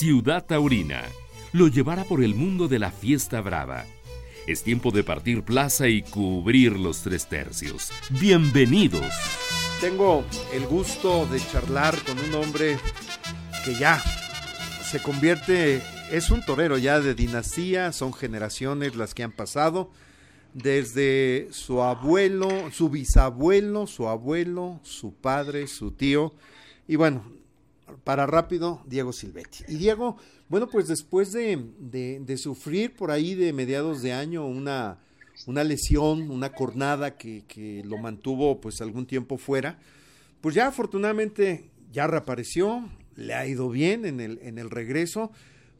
Ciudad Taurina lo llevará por el mundo de la fiesta brava. Es tiempo de partir plaza y cubrir los tres tercios. Bienvenidos. Tengo el gusto de charlar con un hombre que ya se convierte, es un torero ya de dinastía, son generaciones las que han pasado, desde su abuelo, su bisabuelo, su abuelo, su padre, su tío, y bueno, para rápido, Diego Silvetti. Y Diego, bueno, pues después de, de, sufrir por ahí de mediados de año una, una lesión, una cornada que, que, lo mantuvo pues algún tiempo fuera, pues ya afortunadamente ya reapareció, le ha ido bien en el, en el regreso,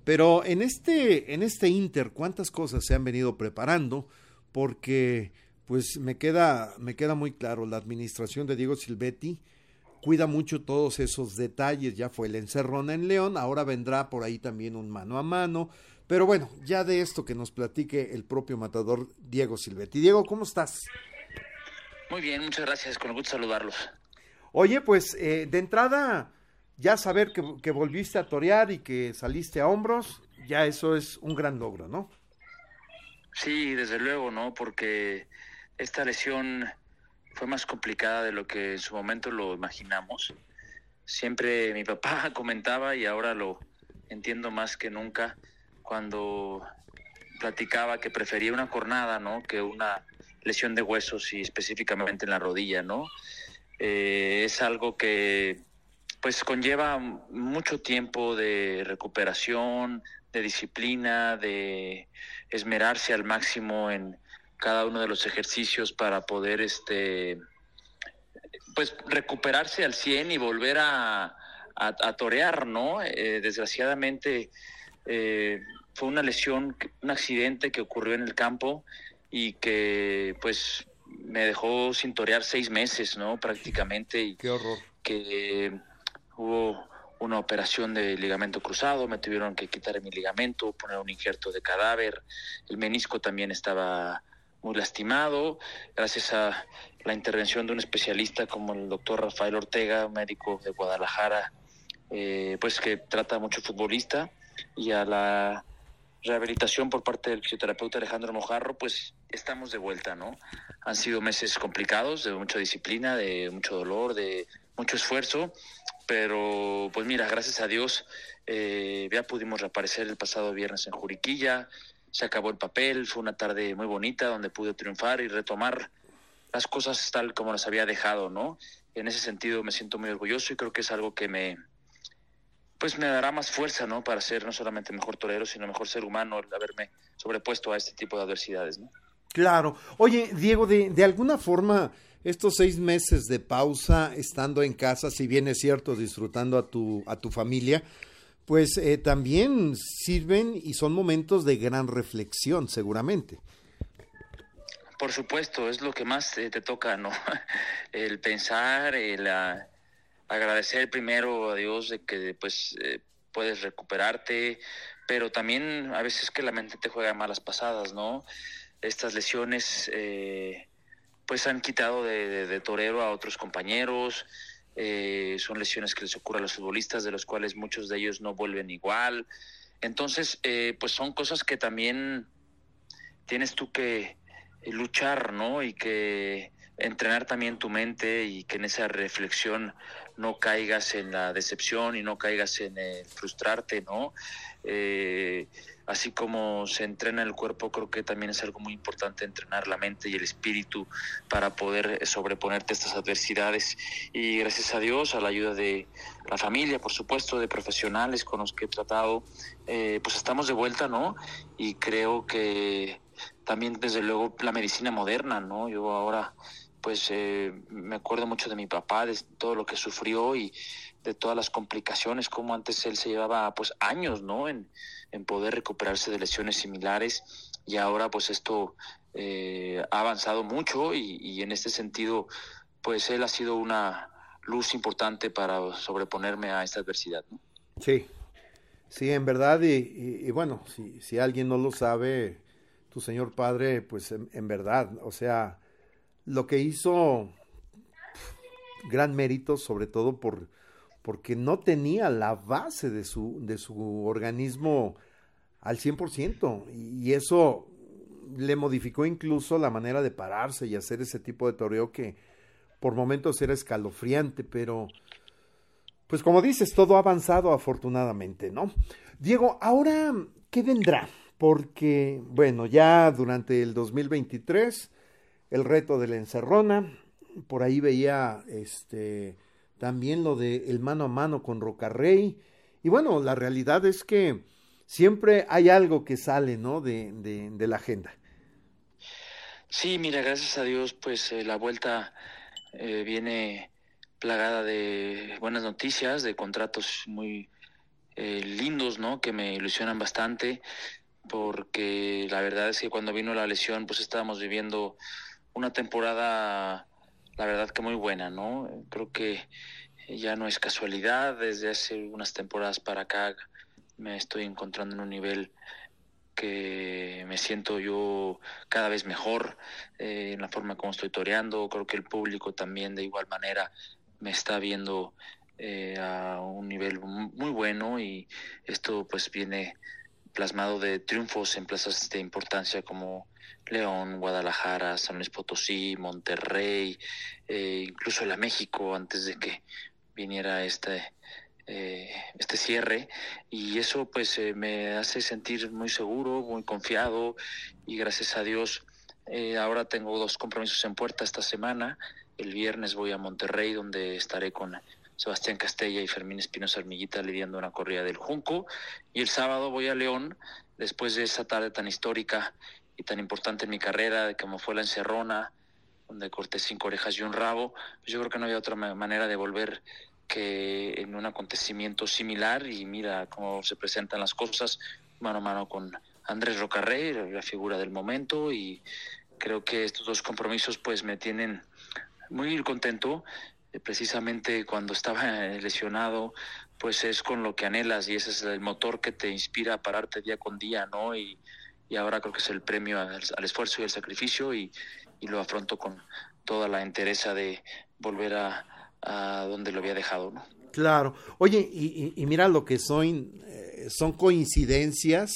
pero en este, en este Inter, ¿cuántas cosas se han venido preparando? Porque pues me queda, me queda muy claro, la administración de Diego Silvetti, cuida mucho todos esos detalles, ya fue el encerrona en León, ahora vendrá por ahí también un mano a mano, pero bueno, ya de esto que nos platique el propio matador Diego Silvetti. Diego, ¿cómo estás? Muy bien, muchas gracias, con gusto saludarlos. Oye, pues eh, de entrada, ya saber que, que volviste a torear y que saliste a hombros, ya eso es un gran logro, ¿no? Sí, desde luego, ¿no? Porque esta lesión fue más complicada de lo que en su momento lo imaginamos. Siempre mi papá comentaba y ahora lo entiendo más que nunca cuando platicaba que prefería una cornada, ¿no? Que una lesión de huesos y específicamente en la rodilla, ¿no? Eh, es algo que pues conlleva mucho tiempo de recuperación, de disciplina, de esmerarse al máximo en cada uno de los ejercicios para poder este pues recuperarse al 100 y volver a, a, torear, ¿no? Eh, desgraciadamente eh, fue una lesión, un accidente que ocurrió en el campo y que pues me dejó sin torear seis meses, ¿no? Prácticamente. Y Qué horror. Que hubo una operación de ligamento cruzado, me tuvieron que quitar mi ligamento, poner un injerto de cadáver, el menisco también estaba muy lastimado, gracias a la intervención de un especialista como el doctor Rafael Ortega, médico de Guadalajara, eh, pues que trata mucho futbolista, y a la rehabilitación por parte del fisioterapeuta Alejandro Mojarro, pues estamos de vuelta, ¿no? Han sido meses complicados, de mucha disciplina, de mucho dolor, de mucho esfuerzo, pero pues mira, gracias a Dios eh, ya pudimos reaparecer el pasado viernes en Juriquilla, se acabó el papel, fue una tarde muy bonita donde pude triunfar y retomar las cosas tal como las había dejado, ¿no? En ese sentido me siento muy orgulloso y creo que es algo que me pues me dará más fuerza, ¿no? Para ser no solamente mejor torero, sino mejor ser humano, el haberme sobrepuesto a este tipo de adversidades, ¿no? Claro. Oye, Diego, de, de alguna forma, estos seis meses de pausa, estando en casa, si bien es cierto, disfrutando a tu, a tu familia, pues eh, también sirven y son momentos de gran reflexión, seguramente. Por supuesto, es lo que más te, te toca, ¿no? El pensar, el uh, agradecer primero a Dios de que pues eh, puedes recuperarte, pero también a veces que la mente te juega malas pasadas, ¿no? Estas lesiones eh, pues han quitado de torero a otros compañeros, eh, son lesiones que les ocurren a los futbolistas, de los cuales muchos de ellos no vuelven igual. Entonces, eh, pues son cosas que también tienes tú que luchar, ¿no? Y que entrenar también tu mente y que en esa reflexión no caigas en la decepción y no caigas en el frustrarte, ¿no? Eh, así como se entrena el cuerpo, creo que también es algo muy importante entrenar la mente y el espíritu para poder sobreponerte a estas adversidades. Y gracias a Dios, a la ayuda de la familia, por supuesto, de profesionales con los que he tratado, eh, pues estamos de vuelta, ¿no? Y creo que también, desde luego, la medicina moderna, ¿no? Yo ahora, pues, eh, me acuerdo mucho de mi papá, de todo lo que sufrió y de todas las complicaciones, como antes él se llevaba, pues, años, ¿no? En, en poder recuperarse de lesiones similares y ahora pues esto eh, ha avanzado mucho y, y, en este sentido pues él ha sido una luz importante para sobreponerme a esta adversidad. Sí, sí, en verdad y, y, bueno, si, si, alguien no lo sabe, tu señor padre pues en verdad, o sea, lo que hizo gran mérito sobre todo por porque no tenía la base de su, de su organismo al 100%, y eso le modificó incluso la manera de pararse y hacer ese tipo de toreo que por momentos era escalofriante, pero pues como dices, todo ha avanzado afortunadamente, ¿no? Diego, ahora, ¿qué vendrá? Porque, bueno, ya durante el 2023, el reto de la encerrona, por ahí veía este también lo de el mano a mano con Rocarrey. Y bueno, la realidad es que siempre hay algo que sale, ¿no? De, de, la agenda. Sí, mira, gracias a Dios, pues eh, la vuelta eh, viene plagada de buenas noticias, de contratos muy eh, lindos, ¿no? Que me ilusionan bastante, porque la verdad es que cuando vino la lesión, pues estábamos viviendo una temporada, la verdad que muy buena, ¿no? Creo que ya no es casualidad, desde hace unas temporadas para acá me estoy encontrando en un nivel que me siento yo cada vez mejor eh, en la forma como estoy toreando. Creo que el público también de igual manera me está viendo eh, a un nivel muy bueno y esto pues viene plasmado de triunfos en plazas de importancia como León, Guadalajara, San Luis Potosí, Monterrey, eh, incluso la México antes de que viniera este eh, este cierre y eso pues eh, me hace sentir muy seguro, muy confiado y gracias a Dios eh, ahora tengo dos compromisos en puerta esta semana. El viernes voy a Monterrey donde estaré con Sebastián Castella y Fermín Espinosa Armillita lidiando una corrida del Junco. Y el sábado voy a León después de esa tarde tan histórica y tan importante en mi carrera como fue la encerrona donde corté cinco orejas y un rabo, yo creo que no había otra manera de volver que en un acontecimiento similar. Y mira cómo se presentan las cosas mano a mano con Andrés Rocarrey, la figura del momento. Y creo que estos dos compromisos pues me tienen muy contento precisamente cuando estaba lesionado pues es con lo que anhelas y ese es el motor que te inspira a pararte día con día, ¿no? Y, y ahora creo que es el premio al, esfuerzo y al sacrificio y, y, lo afronto con toda la entereza de volver a, a donde lo había dejado, ¿no? Claro. Oye, y, mira lo que son, eh, son coincidencias,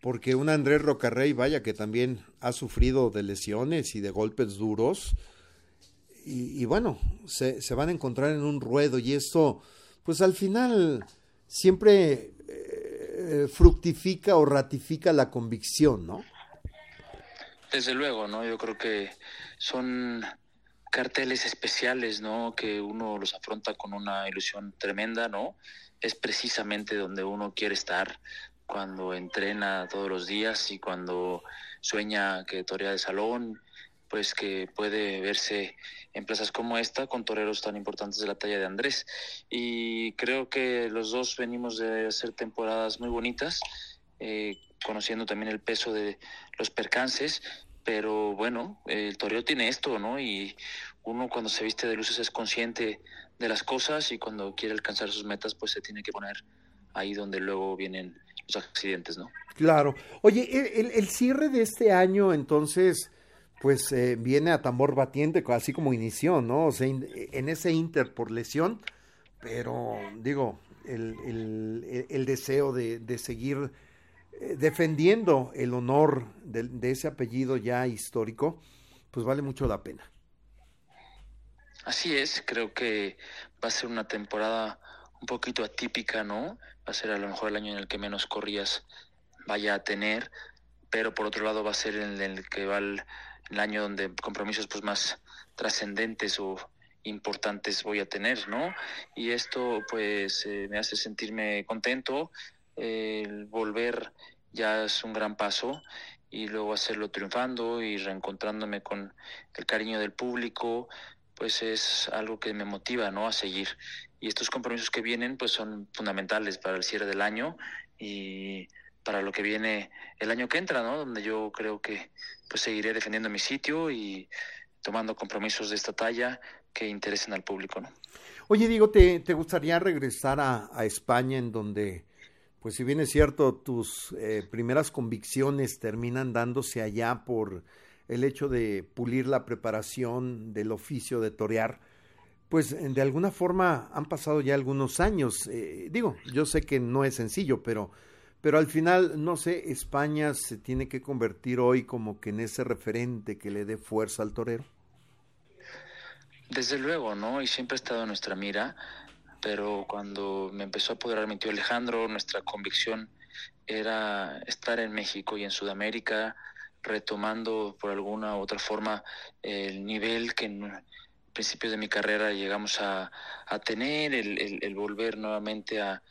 porque un Andrés Rocarrey, vaya que también ha sufrido de lesiones y de golpes duros, y, bueno, se, se, van a encontrar en un ruedo, y esto, pues al final siempre eh, fructifica o ratifica la convicción, ¿no? Desde luego, ¿no? Yo creo que son carteles especiales, ¿no? Que uno los afronta con una ilusión tremenda, ¿no? Es precisamente donde uno quiere estar cuando entrena todos los días y cuando sueña que torea de salón, pues que puede verse en plazas como esta con toreros tan importantes de la talla de Andrés. Y creo que los dos venimos de hacer temporadas muy bonitas, eh, conociendo también el peso de los percances pero bueno, el toreo tiene esto, ¿no? Y uno cuando se viste de luces es consciente de las cosas y cuando quiere alcanzar sus metas, pues se tiene que poner ahí donde luego vienen los accidentes, ¿no? Claro. Oye, el, cierre de este año, entonces, pues eh, viene a tambor batiente, así como inició, ¿no? O sea, en ese inter por lesión, pero digo, el, el, el deseo de, de seguir eh, defendiendo el honor de, ese apellido ya histórico, pues vale mucho la pena. Así es, creo que va a ser una temporada un poquito atípica, ¿no? Va a ser a lo mejor el año en el que menos corridas vaya a tener, pero por otro lado va a ser en el que va el, año donde compromisos pues más trascendentes o importantes voy a tener, ¿no? Y esto pues eh, me hace sentirme contento, el volver ya es un gran paso y luego hacerlo triunfando y reencontrándome con el cariño del público, pues es algo que me motiva, ¿no? A seguir. Y estos compromisos que vienen, pues son fundamentales para el cierre del año y para lo que viene el año que entra, ¿no? Donde yo creo que pues seguiré defendiendo mi sitio y tomando compromisos de esta talla que interesen al público, ¿no? Oye, digo, ¿te, te gustaría regresar a, a España en donde pues si bien es cierto, tus eh, primeras convicciones terminan dándose allá por el hecho de pulir la preparación del oficio de torear, pues de alguna forma han pasado ya algunos años. Eh, digo, yo sé que no es sencillo, pero, pero al final, no sé, España se tiene que convertir hoy como que en ese referente que le dé fuerza al torero. Desde luego, ¿no? Y siempre ha estado en nuestra mira, pero cuando me empezó a apoderar mi tío Alejandro, nuestra convicción era estar en México y en Sudamérica, retomando por alguna u otra forma el nivel que principios de mi carrera llegamos a, tener, el, volver nuevamente a,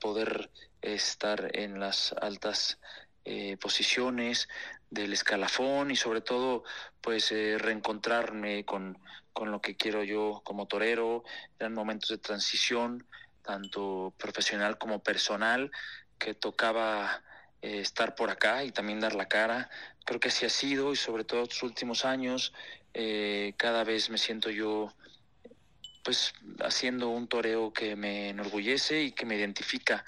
poder estar en las altas eh, posiciones del escalafón y sobre todo pues eh, reencontrarme con, con lo que quiero yo como torero. Eran momentos de transición, tanto profesional como personal, que tocaba eh, estar por acá y también dar la cara. Creo que así ha sido y sobre todo estos últimos años eh, cada vez me siento yo pues haciendo un toreo que me enorgullece y que me identifica.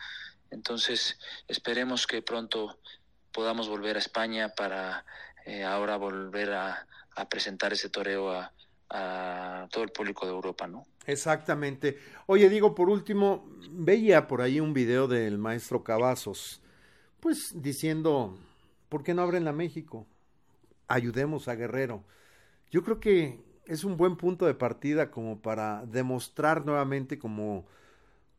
Entonces esperemos que pronto podamos volver a España para eh, ahora volver a, presentar ese toreo a, a todo el público de Europa, ¿no? Exactamente. Oye, digo, por último, veía por ahí un video del maestro Cavazos, pues diciendo, ¿por qué no abren la México? Ayudemos a Guerrero. Yo creo que es un buen punto de partida como para demostrar nuevamente como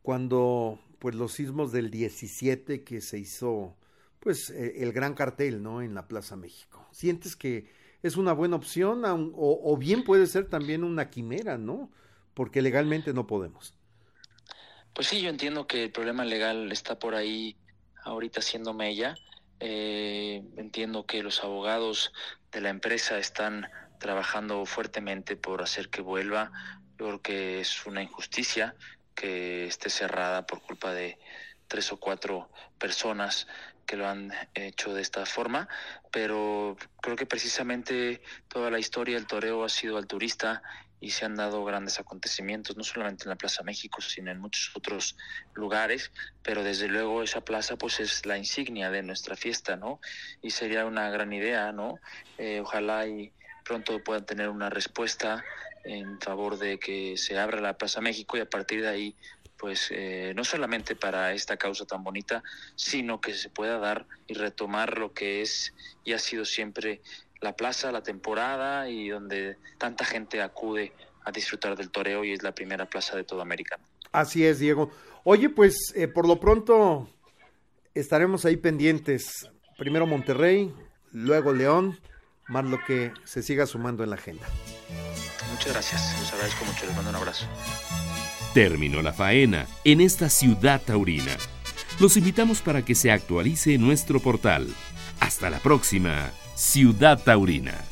cuando pues los sismos del 17 que se hizo pues e, el gran cartel, ¿no? En la Plaza México. ¿Sientes que es una buena opción o, bien puede ser también una quimera, ¿no? Porque legalmente no podemos. Pues sí, yo entiendo que el problema legal está por ahí ahorita siendo mella. Eh, entiendo que los abogados de la empresa están trabajando fuertemente por hacer que vuelva. Yo creo que es una injusticia que esté cerrada por culpa de tres o cuatro personas que lo han hecho de esta forma, pero creo que precisamente toda la historia del toreo ha sido al turista y se han dado grandes acontecimientos, no solamente en la Plaza México, sino en muchos otros lugares, pero desde luego esa plaza pues es la insignia de nuestra fiesta, ¿no? Y sería una gran idea, ¿no? Eh, ojalá y pronto puedan tener una respuesta en favor de que se abra la Plaza México y a partir de ahí pues eh, no solamente para esta causa tan bonita, sino que se pueda dar y retomar lo que es y ha sido siempre la plaza, la temporada y donde tanta gente acude a disfrutar del toreo y es la primera plaza de toda América. Así es, Diego. Oye, pues eh, por lo pronto estaremos ahí pendientes. Primero Monterrey, luego León, más lo que se siga sumando en la agenda. Muchas gracias, los agradezco mucho, les mando un abrazo. Terminó la faena en esta ciudad taurina. Los invitamos para que se actualice nuestro portal. Hasta la próxima, Ciudad Taurina.